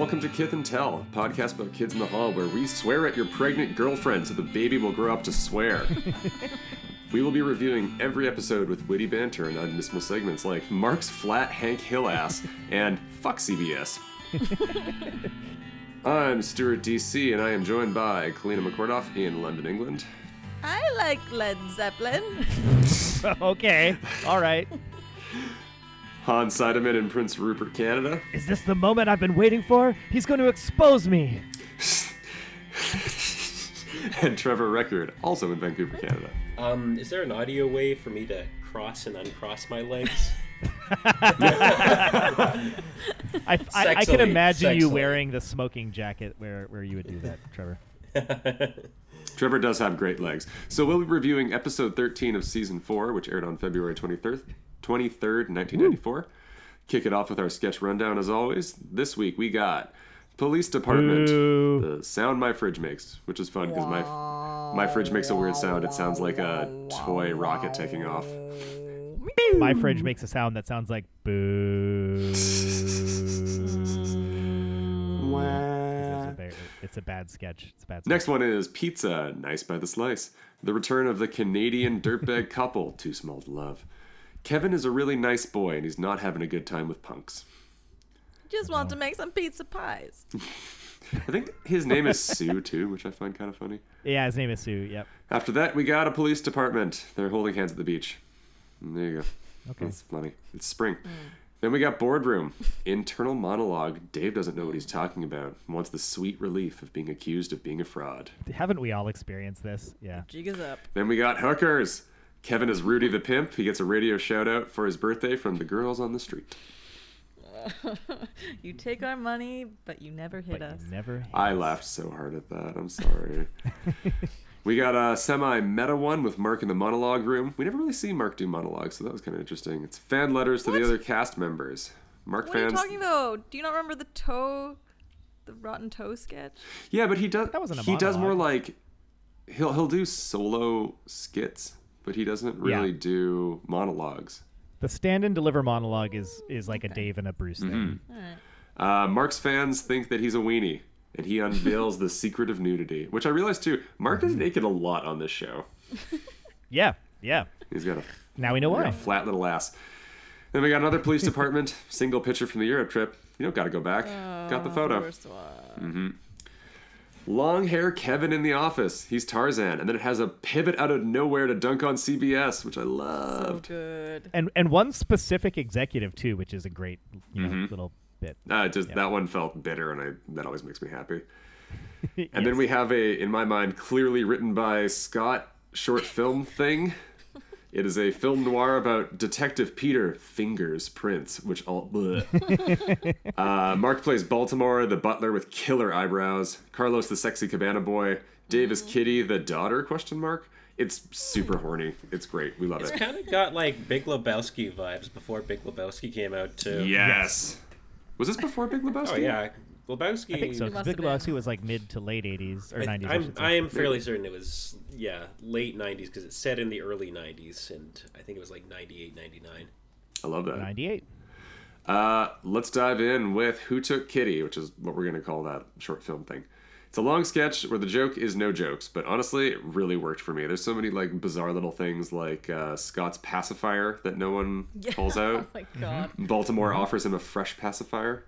Welcome to Kith and Tell, a podcast about kids in the hall where we swear at your pregnant girlfriend so the baby will grow up to swear. we will be reviewing every episode with witty banter and unmissable segments like Mark's flat Hank Hill ass and fuck CBS. I'm Stuart DC and I am joined by Kalina McCordoff in London, England. I like Led Zeppelin. okay, all right. Hans Seidemann in Prince Rupert, Canada. Is this the moment I've been waiting for? He's going to expose me. and Trevor Record, also in Vancouver, Canada. Um, is there an audio way for me to cross and uncross my legs? I, I, I can Sexily, imagine you wearing the smoking jacket where, where you would do that, Trevor. Trevor does have great legs. So we'll be reviewing episode 13 of season 4, which aired on February 23rd, 23rd 1994. Kick it off with our sketch rundown as always. This week we got Police Department, Boo. the sound my fridge makes, which is fun because my my fridge makes a weird sound. It sounds like a toy rocket taking off. My fridge makes a sound that sounds like boo. It's a, it's a bad sketch. It's a bad. Sketch. Next one is Pizza, Nice by the Slice. The return of the Canadian dirtbag couple, Too Small to Love. Kevin is a really nice boy and he's not having a good time with punks. Just want to make some pizza pies. I think his name is Sue too, which I find kind of funny. Yeah, his name is Sue. Yep. After that, we got a police department. They're holding hands at the beach. And there you go. Okay. That's funny. It's spring. Mm. Then we got boardroom. Internal monologue. Dave doesn't know what he's talking about. Wants the sweet relief of being accused of being a fraud. Haven't we all experienced this? Yeah. Jig is up. Then we got hookers. Kevin is Rudy the pimp. He gets a radio shout out for his birthday from the girls on the street. You take our money, but you never hit But us. you never. I laughed so hard at that. I'm sorry. we got a semi meta one with Mark in the monologue room. We never really see Mark do monologues, so that was kind of interesting. It's fan letters to the other cast members. Mark fans. What are you talking about? Do you not remember the toe, the rotten toe sketch? Yeah, but he does. That wasn't a he does more like he'll he'll do solo skits, but he doesn't really Yeah. do monologues. The stand and deliver monologue is is like a Dave and a Bruce thing. All right. Uh, Mark's fans think that he's a weenie, and he unveils the secret of nudity, which I realized too. Mark Mm-hmm. is naked a lot on this show. Yeah. Yeah. He's got a Now we know got a why. flat little ass. Then we got another police department single picture from the Europe trip. You don't got to go back. got the Oh, photo. First one. Long hair Kevin in the office. He's Tarzan, and then it has a pivot out of nowhere to dunk on CBS, which I loved. So good. And and one specific executive too, which is a great you know Mm-hmm. little bit. Uh, just that one felt bitter, and I that always makes me happy. And then we have a, in my mind, clearly written by Scott short film thing. It is a film noir about Detective Peter Fingers Prince, which all. bleh. uh, Mark plays Baltimore, the butler with killer eyebrows. Carlos, the sexy cabana boy. Dave is Kitty, the daughter? Question mark. It's super horny. It's great. We love It's it. It's kind of got like Big Lebowski vibes before Big Lebowski came out too. Yes. Was this before Big Lebowski? Oh yeah, Lebowski. I think so. 'cause must Big. Lebowski was like mid to late '80s or I, '90s. I, I'm should. I am fairly certain it was yeah late '90s because it's set in the early '90s and I think it was like '98, '99. I love that. '98. Uh, let's dive in with Who Took Kitty, which is what we're going to call that short film thing. It's a long sketch where the joke is no jokes, but honestly, it really worked for me. There's so many like bizarre little things like uh, Scott's pacifier that no one calls Oh out. my god. Baltimore offers him a fresh pacifier.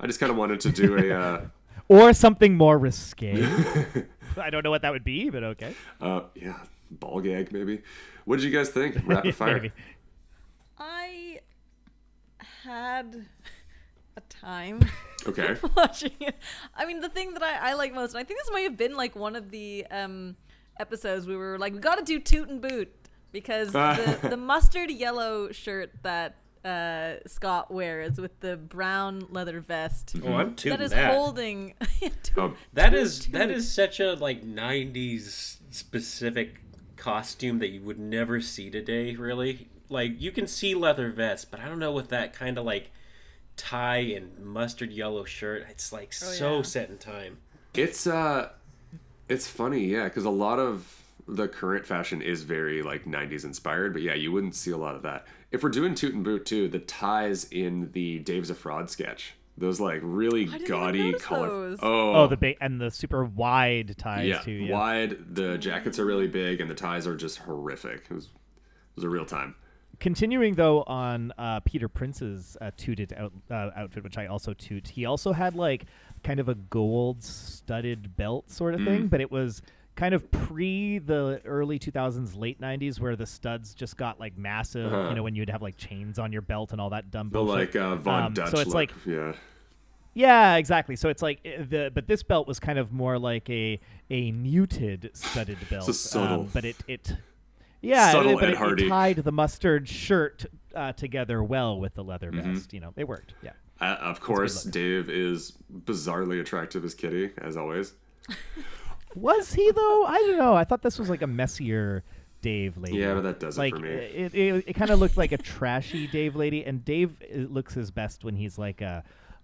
I just kind of wanted to do a uh, Or something more risque. I don't know what that would be, but okay. uh, yeah ball gag maybe. What did you guys think? Rapid fire. Maybe. I had a time Okay. watching it. I mean, the thing that I, I like most, and I think this might have been like one of the um, episodes we were like, we got to do toot and boot because the, the mustard yellow shirt that uh, Scott wears with the brown leather vest Oh, I'm tooting that is that. holding. Oh, That is that is such a like '90s specific costume that you would never see today. Really, like you can see leather vests, but I don't know with that kind of like tie and mustard yellow shirt. It's like so yeah. set in time. It's uh, it's funny, yeah, because a lot of the current fashion is very like '90s inspired, but yeah, you wouldn't see a lot of that. If we're doing toot and boot too, the ties in the Dave's a Fraud sketch, those like really gaudy notice color. Oh, Oh, the ba- and the super wide ties yeah, too. Yeah. wide. The jackets are really big, and the ties are just horrific. It was, it was a real time. Continuing though on uh, Peter Prince's uh, tooted out, uh, outfit, which I also toot. He also had like kind of a gold studded belt sort of Mm. thing, but it was kind of pre the early 2000s, late 90s, where the studs just got like massive. Uh-huh. You know, when you'd have like chains on your belt and all that dumb The bullshit. like uh, Von Um, Dutch so it's look. like yeah, Yeah, exactly. So it's like uh, the but this belt was kind of more like a a muted studded belt. So subtle. um, but it it yeah, Subtle it, but Ed it, it tied the mustard shirt uh, together well with the leather Mm-hmm. vest. You know, it worked. Yeah. uh, of course. Dave is bizarrely attractive as Kitty, as always. Was he though? I don't know. I thought this was like a messier Dave lady. Yeah, but that does it for me. it it, it kind of looked like a trashy Dave lady, and Dave uh, looks his best when he's like a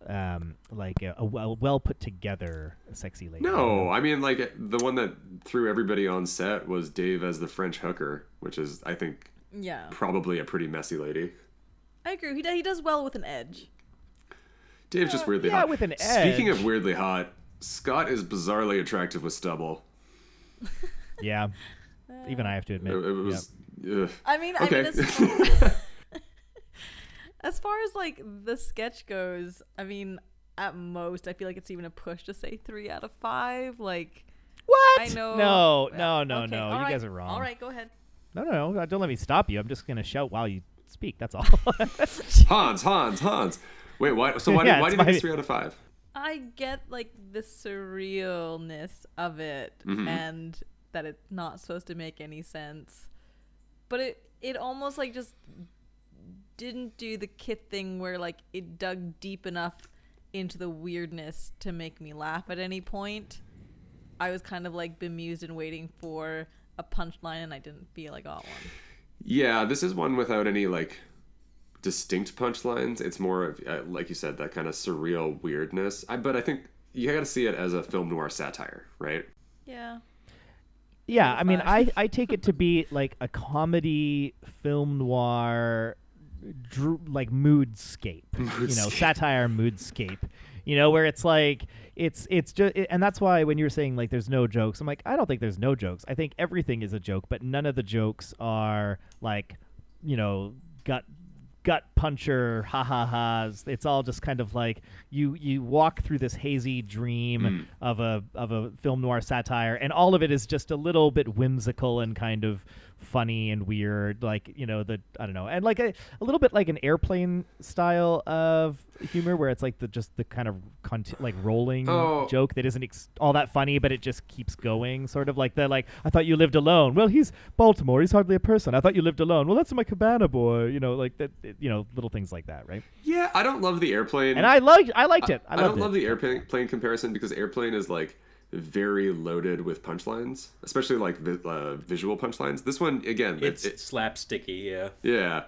um like a, a well well put together sexy lady. No, I mean like the one that threw everybody on set was Dave as the French hooker, which is I think Yeah, probably a pretty messy lady. I agree. He, do- he does well with an edge. Dave's just weirdly yeah, hot. with an edge. Speaking of weirdly hot, Scott is bizarrely attractive with stubble. Yeah. Even I have to admit. it was. ugh. I mean, I Okay. mean, as far, as far as like the sketch goes, I mean, at most, I feel like it's even a push to say three out of five. Like, What? I know. No, Yeah, no, no, okay, no. You right, guys are wrong. All right, go ahead. No, no, no. Don't let me stop you. I'm just gonna shout while you speak. That's all. Hans, Hans, Hans. Wait, why? So why, Yeah, did, why do you think it's three out of five? I get like the surrealness of it Mhm. and that it's not supposed to make any sense. But it it almost like just didn't do the kit thing where like it dug deep enough into the weirdness to make me laugh at any point. I was kind of like bemused and waiting for a punchline and I didn't feel I got one. Yeah, this is one without any like distinct punchlines. It's more of, uh, like you said, that kind of surreal weirdness. I, but I think you got to see it as a film noir satire, right? Yeah. yeah, I mean, I I take it to be like a comedy film noir, dr- like moodscape. You know, Moodscape. satire moodscape. You know, where it's like it's it's just, and that's why when you're saying like there's no jokes, I'm like I don't think there's no jokes. I think everything is a joke, but none of the jokes are like, you know, gut gut puncher ha ha ha's. It's all just kind of like you you walk through this hazy dream Mm. of a of a film noir satire and all of it is just a little bit whimsical and kind of funny and weird like you know the i don't know and like a, a little bit like an airplane style of humor where it's like the just the kind of conti- like rolling Oh. joke that isn't ex- all that funny but it just keeps going sort of like the like i thought you lived alone well he's baltimore he's hardly a person i thought you lived alone well that's my cabana boy you know like that you know little things like that right Yeah, I don't love the airplane. and i liked i liked it i, I, loved don't it. love the airplane comparison because airplane is like very loaded with punchlines, especially like vi- uh, visual punchlines. This one again, It's it, it- slapsticky, yeah. yeah.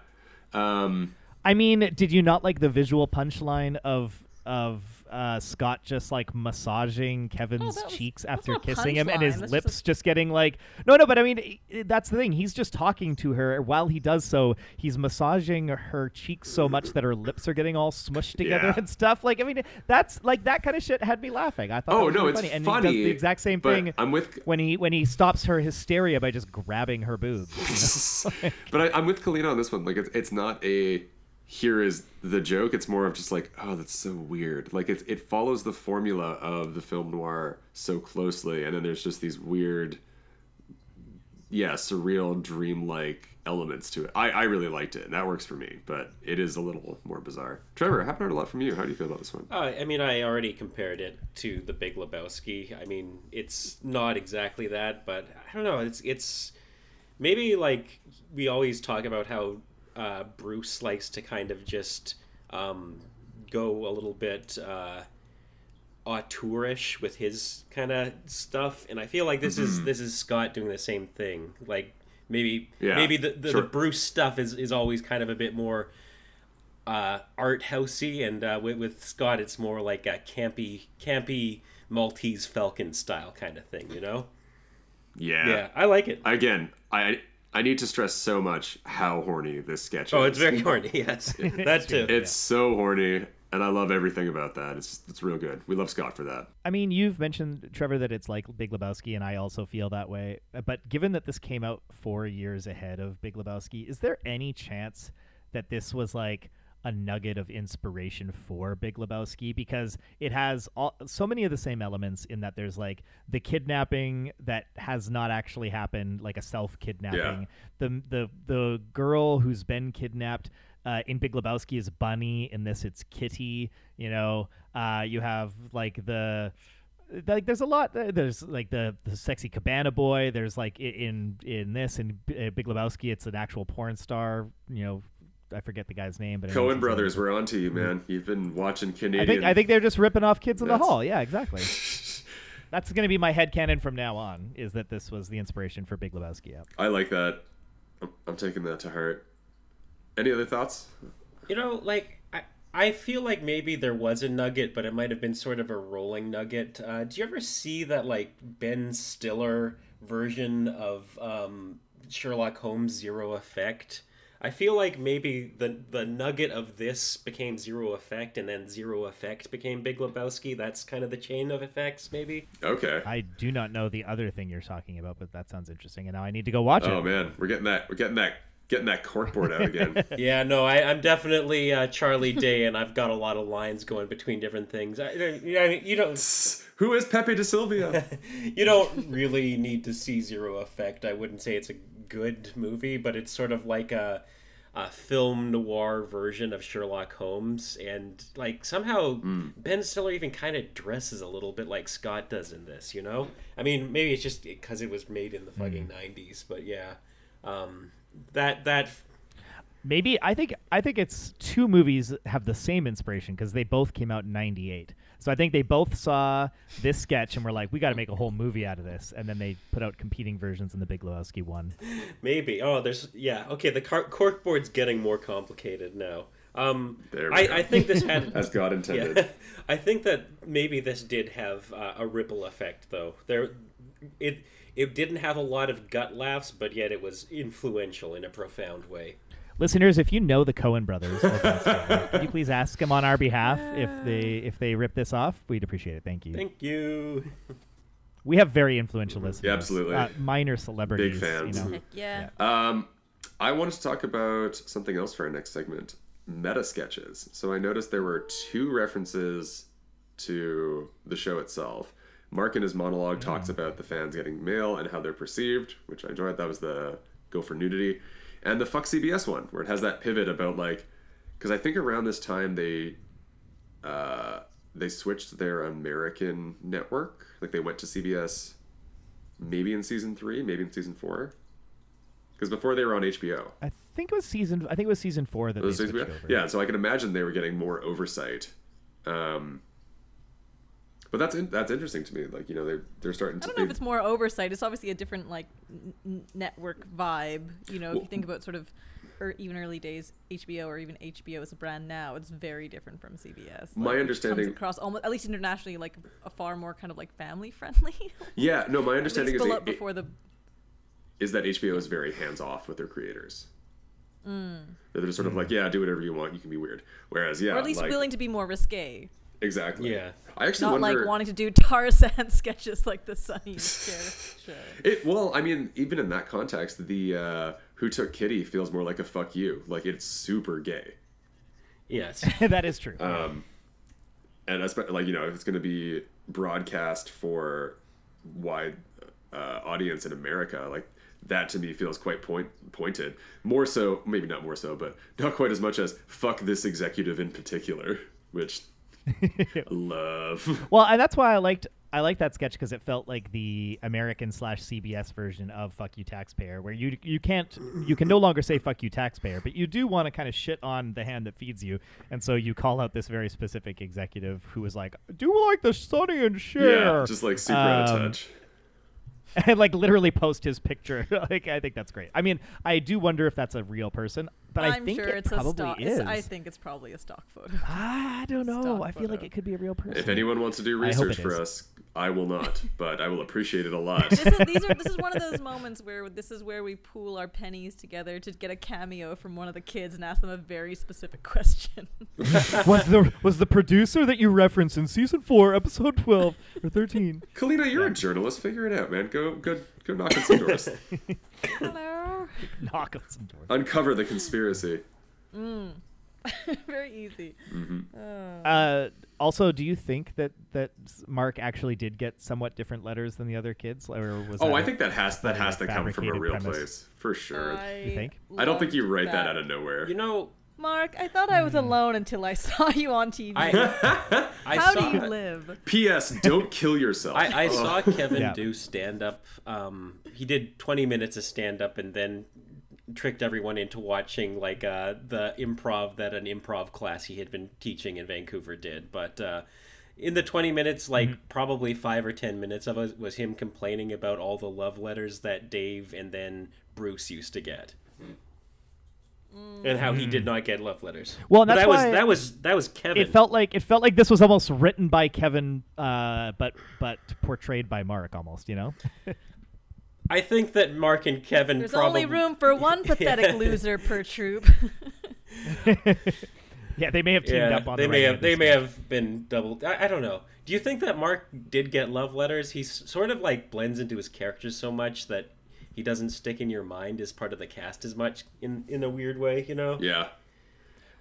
Um, I mean, did you not like the visual punchline of of uh, Scott just like massaging Kevin's that was- cheeks that's after kissing him, and his that's lips just just, getting like no, no. But I mean, i- i- that's the thing. He's just talking to her while he does so. He's massaging her cheeks so much that her lips are getting all smushed together Yeah. and stuff. Like, I mean, that's like that kind of shit had me laughing. I thought. Oh, no, really it's funny. And funny, he does the exact same thing I'm with when he when he stops her hysteria by just grabbing her boobs. you know? but I, I'm with Kalina on this one. Like, it's it's not a here is the joke. It's more of just like, oh, that's so weird. Like, it it follows the formula of the film noir so closely, and then there's just these weird, yeah, surreal, dreamlike elements to it. I I really liked it, and that works for me. But it is a little more bizarre. Trevor, I haven't heard a lot from you. How do you feel about this one? Uh, I mean, I already compared it to The Big Lebowski. I mean, it's not exactly that, but I don't know. It's it's maybe like we always talk about how uh, Bruce likes to kind of just um, go a little bit uh, auteurish with his kind of stuff, and I feel like this is this is Scott doing the same thing. Like Maybe Yeah, maybe the, the, sure. the Bruce stuff is, is always kind of a bit more uh, art housey, and uh, with, with Scott, it's more like a campy campy Maltese Falcon style kind of thing. You know? Yeah. Yeah, I like it. Again, I I need to stress so much how horny this sketch Oh, is. Oh, it's very horny. Yes, that too. It's so horny, and I love everything about that. It's it's real good. We love Scott for that. I mean, you've mentioned Trevor that it's like Big Lebowski, and I also feel that way. But given that this came out four years ahead of Big Lebowski, is there any chance that this was like a nugget of inspiration for Big Lebowski? Because it has all, so many of the same elements in that there's like the kidnapping that has not actually happened, like a self kidnapping. The the the girl who's been kidnapped uh, in Big Lebowski is Bunny. In this, it's Kitty. You know, uh, you have like the like there's a lot there's like the the sexy cabana boy there's like in in this in B- uh, big lebowski it's an actual porn star you know i forget the guy's name but Coen brothers, in- we're on to you, man. You've been watching Canadian. i think i think they're just ripping off kids in the hall yeah exactly that's going to be my head headcanon from now on is that this was the inspiration for big lebowski yeah. I like that. I'm, I'm taking that to heart. Any other thoughts? You know, like I, I feel like maybe there was a nugget, but it might have been sort of a rolling nugget. Uh, do you ever see that like Ben Stiller version of um, Sherlock Holmes Zero Effect? I feel like maybe the the nugget of this became Zero Effect, and then Zero Effect became Big Lebowski. That's kind of the chain of effects, maybe. Okay. i do not know the other thing you're talking about but that sounds interesting and now i need to go watch Oh it Oh man, we're getting that. We're getting that. Getting that corkboard out again. Yeah, no, I, I'm definitely uh, Charlie Day, and I've got a lot of lines going between different things. I, I mean, you don't Who is Pepe de Silvia? you don't really need to see Zero Effect. I wouldn't say it's a good movie, but it's sort of like a, a film noir version of Sherlock Holmes, and like somehow Ben Stiller even kind of dresses a little bit like Scott does in this. You know, I mean, maybe it's just because it was made in the fucking '90s, but yeah, um, that that maybe i think i think it's two movies have the same inspiration because they both came out in 98 so i think they both saw this sketch and were like we got to make a whole movie out of this and then they put out competing versions in the big lebowski one Maybe. Oh, there's yeah. Okay, the car- corkboard's getting more complicated now. Um, There we I, go. I think this had As God intended. Yeah, I think that maybe this did have uh, a ripple effect, though. There, it it didn't have a lot of gut laughs, but yet it was influential in a profound way. Listeners if you know the coen brothers or Ben can you please ask them on our behalf if they if they rip this off we'd appreciate it thank you Thank you. we have very influential listeners Yeah, absolutely. uh, minor celebrities Big fans. you know Heck yeah. Um, I wanted to talk about something else for our next segment meta sketches. So I noticed there were two references to the show itself. Mark in his monologue talks about the fans getting mail and how they're perceived, which I enjoyed. That was the go for nudity. And the fuck CBS one, where it has that pivot about like, because I think around this time they, uh, they switched their American network. Like they went to CBS, maybe in season three, maybe in season four. Because before they were on HBO. i think it was season i think it was season four that they switched HBO? over Yeah, so I can imagine they were getting more oversight. Um, but that's in, that's interesting to me. Like you know they're they're starting I to. don't know if it's more oversight. It's obviously a different like n- n- network vibe. You know, if you think about sort of, or even early days HBO or even HBO as a brand now, it's very different from CBS. My Like, it understanding- comes across almost at least internationally like a far more kind of like family friendly. yeah, no, my understanding is, it- before the is that HBO is very hands off with their creators. Mm. They're just sort of like, yeah, do whatever you want. You can be weird. Whereas, yeah, or at least like, willing to be more risque, exactly. Yeah. I actually not wonder. like wanting to do Tarzan sketches like the Sonny Cher show. It well, I mean, even in that context, the uh, "Who Took Kitty" feels more like a "fuck you." Like it's super gay, Yes. that is true and especially like you know if it's going to be broadcast for wide uh, audience in America, like that to me feels quite point pointed. More so, maybe not more so, but not quite as much as "fuck this executive in particular," which I love. Well, and that's why I liked I liked that sketch because it felt like the American slash CBS version of "fuck you taxpayer," where you you can't you can no longer say "fuck you taxpayer," but you do want to kind of shit on the hand that feeds you, and so you call out this very specific executive who is like, "Do like the Sonny and Cher," Yeah, just like super out of Um, touch. and like literally post his picture. like I think that's great. I mean, I do wonder if that's a real person, but I I'm think sure it it's a probably stock. is. I think it's probably a stock photo. I don't know. stock I feel like it could be a real person. If anyone wants to do research for is. us, I will not, but I will appreciate it a lot. this is these are this is one of those moments where this is where we pool our pennies together to get a cameo from one of the kids and ask them a very specific question. was the was the producer that you referenced in season four, episode twelve or thirteen? Kalina, you're a journalist. Figure it out, man. Go, go, go knock on some doors. Hello. Knock on some doors. Uncover the conspiracy. very easy. Uh, also, do you think that that Mark actually did get somewhat different letters than the other kids, or was Oh, that I a- think that has that that has to come from a real premise? place for sure. I You think? I don't think you loved write that out of nowhere. You know, Mark, I thought I was alone until I saw you on TV. I I How saw do you live? P.S. Don't kill yourself. I, I saw Kevin Yeah. do stand up. Um, he did 20 minutes of stand up and then tricked everyone into watching like uh, the improv that an improv class he had been teaching in Vancouver did. But uh, in the 20 minutes, like probably five or 10 minutes of it was him complaining about all the love letters that Dave and then Bruce used to get. And how he did not get love letters. Well, that's that was that was that was Kevin. it felt like it felt like this was almost written by Kevin, uh, but but portrayed by Mark almost. You know. I think that Mark and Kevin There's probably only room for one pathetic loser per troop. Yeah, they may have teamed yeah, up on they the may writing have they this may stage. have been double. I, I don't know. Do you think that Mark did get love letters? He sort of like blends into his characters so much that he doesn't stick in your mind as part of the cast as much in in a weird way. You know? yeah.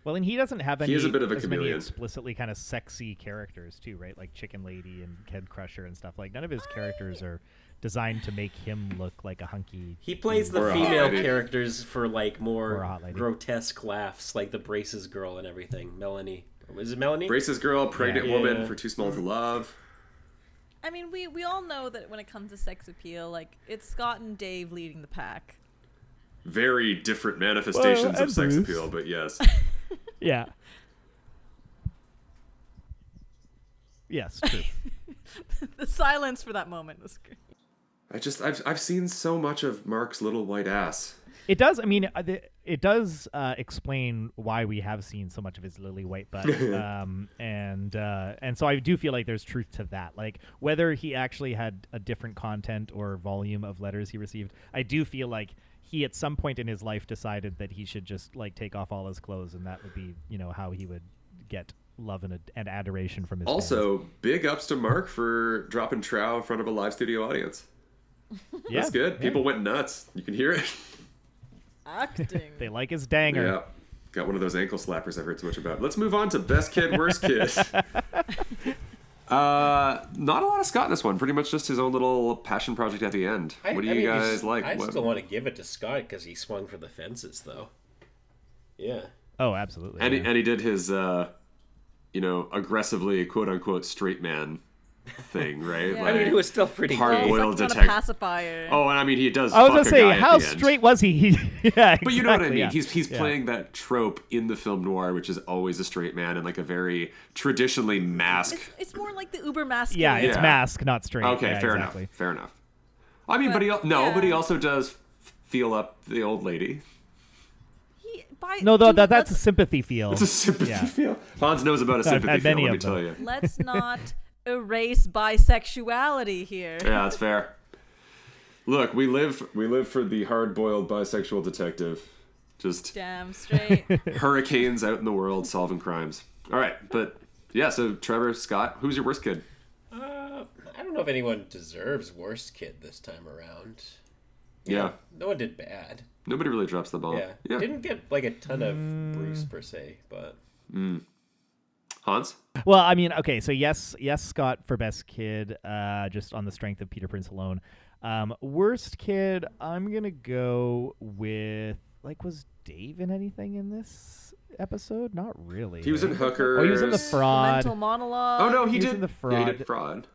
Well, and he doesn't have any. He is a bit of a chameleon. explicitly kind of sexy characters too, right? Like Chicken Lady and Kid Crusher and stuff. Like none of his characters are designed to make him look like a hunky. He plays the Or female characters for like more grotesque laughs, like the Braces girl and everything. Melanie, is it Melanie? Braces girl, pregnant Yeah. woman Yeah. for too small to love. I mean, we we all know that when it comes to sex appeal, like it's Scott and Dave leading the pack. Very different manifestations and of sex Bruce. appeal, but yes. Yeah. Yes, true. the silence for that moment was great. I just I've I've seen so much of Mark's little white ass. It does. I mean, uh, the- it does uh, explain why we have seen so much of his lily white butt, um, and uh, and so I do feel like there's truth to that. Like whether he actually had a different content or volume of letters he received, I do feel like he at some point in his life decided that he should just like take off all his clothes, and that would be you know how he would get love and, ad- and adoration from his fans. Also, big ups to Mark for dropping Trow in front of a live studio audience. yeah, That's good. yeah. People went nuts. You can hear it. Acting. they like his danger. Yeah. Got one of those ankle slappers I've heard so much about. Let's move on to best kid, worst kid. uh, not a lot of Scott in this one. Pretty much just his own little passion project at the end. I- what do I you mean, guys like? I What- still want to give it to Scott because he swung for the fences, though. Yeah. Oh, absolutely. and, he, and he did his, uh, you know, aggressively quote unquote straight man thing, right? Yeah. I mean, he was still pretty Hard great. boiled Sucked on a detect- pacifier. Oh, and I mean, he does. I was fuck gonna say, how the end. straight was he? He- yeah, But you know what I mean. yeah. He's he's Yeah. playing that trope in the film noir, which is always a straight man and like a very traditionally mask. It's, it's more like the uber mask. Yeah, it's Yeah. mask, not straight. Okay, Yeah, fair exactly. enough. Fair enough. I mean, but, But, he al- no, but he also does feel up the old lady. By, No, though that that's a sympathy feel. It's a sympathy Yeah. feel. Hans knows about a I've sympathy feel. Let me of tell you. let's not erase bisexuality here. Yeah, that's fair. Look, we live we live for the hard-boiled bisexual detective. Just Damn straight. hurricanes out in the world solving crimes. All right, but yeah. So Trevor Scott, who's your worst kid? Uh, I don't know if anyone deserves worst kid this time around. Yeah, No one did bad. nobody really drops the ball. Yeah. yeah. Didn't get like a ton of Bruce per se, but Hans. Well, I mean, okay, so yes, yes, Scott for best kid, uh, just on the strength of Peter Prince alone. Um, worst kid, I'm gonna go with like, was Dave in anything in this episode? Not really. He was in Hooker. Oh, he was in the fraud. Mental monologue. Oh no, he He was did in the Yeah, he fraud. did fraud.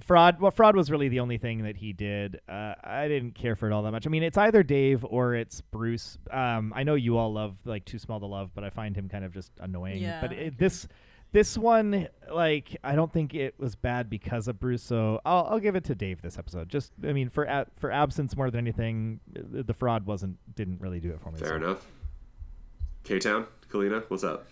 Fraud. Well, fraud was really the only thing that he did. Uh, I didn't care for it all that much. I mean, it's either Dave or it's Bruce. Um, I know you all love like Too Small to Love, but I find him kind of just annoying. Yeah. But it, this this one, like, I don't think it was bad because of Bruce. So I'll, I'll give it to Dave this episode. Just, I mean, for ab- for absence more than anything, the the fraud wasn't didn't really do it for me. Fair so. enough. K Town, Kalina, what's up?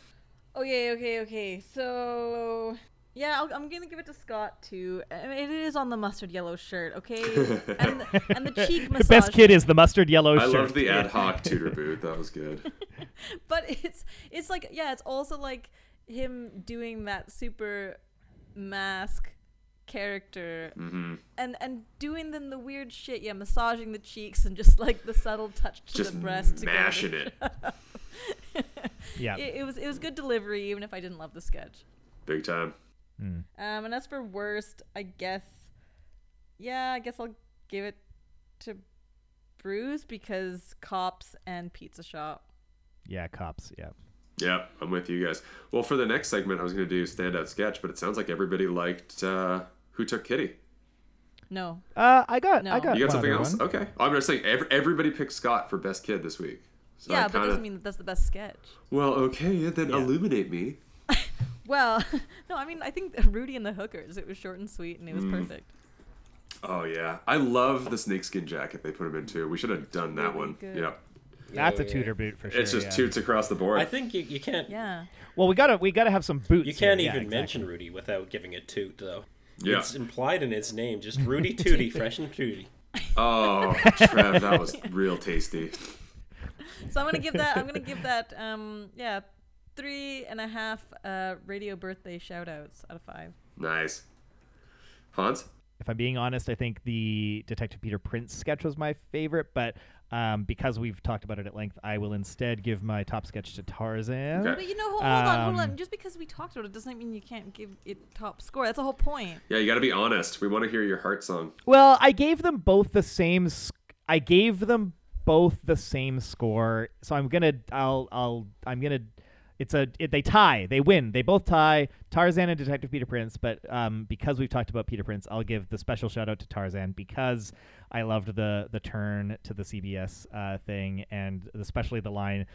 Okay, okay, okay. So yeah, I'll, I'm gonna give it to Scott too. I mean, it is on the mustard yellow shirt, okay? and the, and the cheek massage. The best kid is the mustard yellow I shirt. I loved the ad hoc tutor boot. That was good. but it's it's like yeah, it's also like him doing that super mask character hmm and and doing then the weird shit yeah massaging the cheeks and just like the subtle touch to Just the breast to get mashing it. Yeah. it, it was it was good delivery even if i didn't love the sketch Big time. Mm. um and as for worst i guess yeah i guess i'll give it to bruce because cops and pizza shop Yeah, cops. Yeah. Yeah, I'm with you guys. Well, for the next segment, I was going to do standout sketch, but it sounds like everybody liked uh, Who Took Kitty. no Uh, I got. No. I got. You got something else? one. Okay. I'm just saying every, everybody picked Scott for best kid this week. So yeah but kinda, doesn't mean that that's the best sketch Well, okay, then Yeah. illuminate me. Well, no, I mean, I think Rudy and the Hookers. It was short and sweet, and it was Mm. perfect. Oh yeah, I love the snakeskin jacket they put him in too. We should have done that one. good. Yep. That's a Yeah, tutor boot for sure. It's just yeah. toots across the board. I think you, you can't Yeah. Well, we gotta we gotta have some boots. you can't here. even yeah, mention exactly. Rudy without giving it toot though. Yeah. It's implied in its name, just Rudy Tooty, fresh and fruity. Oh, Trev, that was real tasty. So I'm gonna give that. I'm gonna give that. Um, yeah, three and a half uh, radio birthday shout outs out of five. Nice. Hans? If I'm being honest, I think the Detective Peter Prince sketch was my favorite, but um, because we've talked about it at length, I will instead give my top sketch to Tarzan. Okay. But you know, hold, hold on, hold on. Um, Just because we talked about it doesn't mean you can't give it top score. That's the whole point. Yeah, you got to be honest. We want to hear your heart song. Well, I gave them both the same. sc- I gave them both the same score, so I'm gonna. I'll. I'll. I'm gonna. It's a. It, they tie. They win. They both tie. Tarzan and Detective Peter Prince. But um, because we've talked about Peter Prince, I'll give the special shout out to Tarzan because I loved the the turn to the CBS uh, thing and especially the line.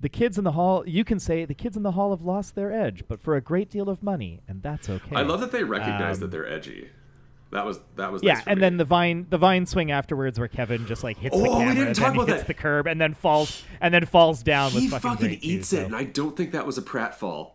The kids in the hall. You can say the kids in the hall have lost their edge, but for a great deal of money, and that's okay. I love that they recognize Um, that they're edgy. That was that was Yeah, nice and me. then the vine the vine swing afterwards where Kevin just like hits the Oh, we didn't talk he about hits that. the curb and then falls and then falls down he fucking, fucking great, too, eats it, so. and I don't think that was a pratfall.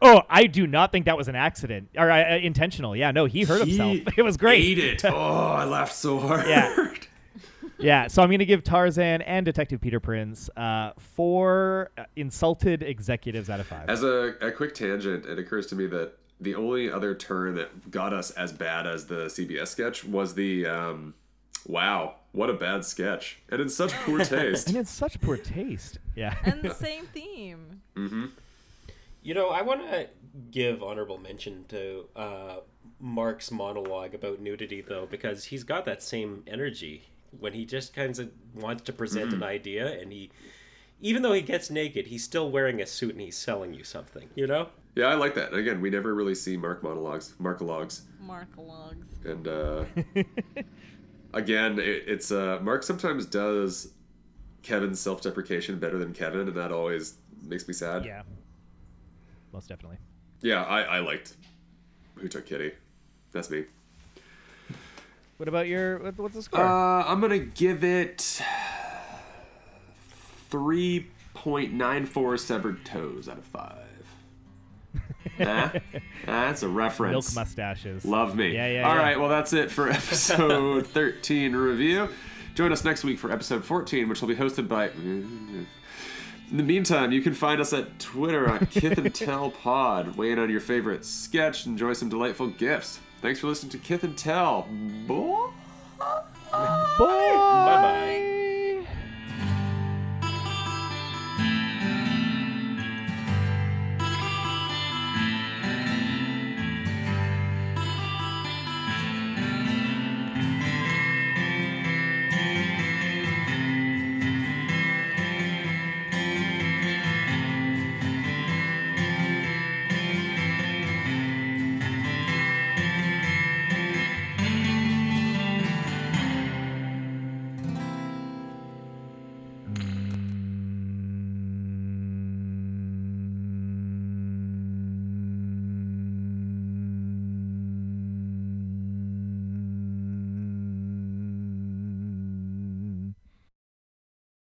Oh, I do not think that was an accident or uh, uh, intentional. Yeah, no, he hurt himself. It was great. Ate it. Oh, I laughed so hard. Yeah. yeah, so I'm going to give Tarzan and Detective Peter Prince uh, four insulted executives out of five. As a, a quick tangent, it occurs to me that the only other turn that got us as bad as the CBS sketch was the um, wow, what a bad sketch, and in such poor taste. and in such poor taste. Yeah. And the same theme. You know, I want to give honorable mention to uh, Mark's monologue about nudity, though, because he's got that same energy when he just kind of wants to present an idea, and he, even though he gets naked, he's still wearing a suit and he's selling you something. You know? Yeah, I like that. Again, we never really see Mark monologues, Markalogs, Markalogs. and uh, again, it, it's uh, Mark sometimes does Kevin's self-deprecation better than Kevin, and that always makes me sad. yeah. Most definitely. Yeah, I, I liked Who Took Kitty. That's me. What about your what- what's the score? Uh, I'm gonna give it three point nine four severed toes out of five. Huh? That's a reference. Milk mustaches. Love me. Yeah, yeah, All yeah. right, well that's it for episode 13 review. Join us next week for episode 14, which will be hosted by. In the meantime, you can find us at Twitter on Kith and Tell Pod. Weigh in on your favorite sketch, enjoy some delightful gifts. Thanks for listening to Kith and Tell. Boy. Boy!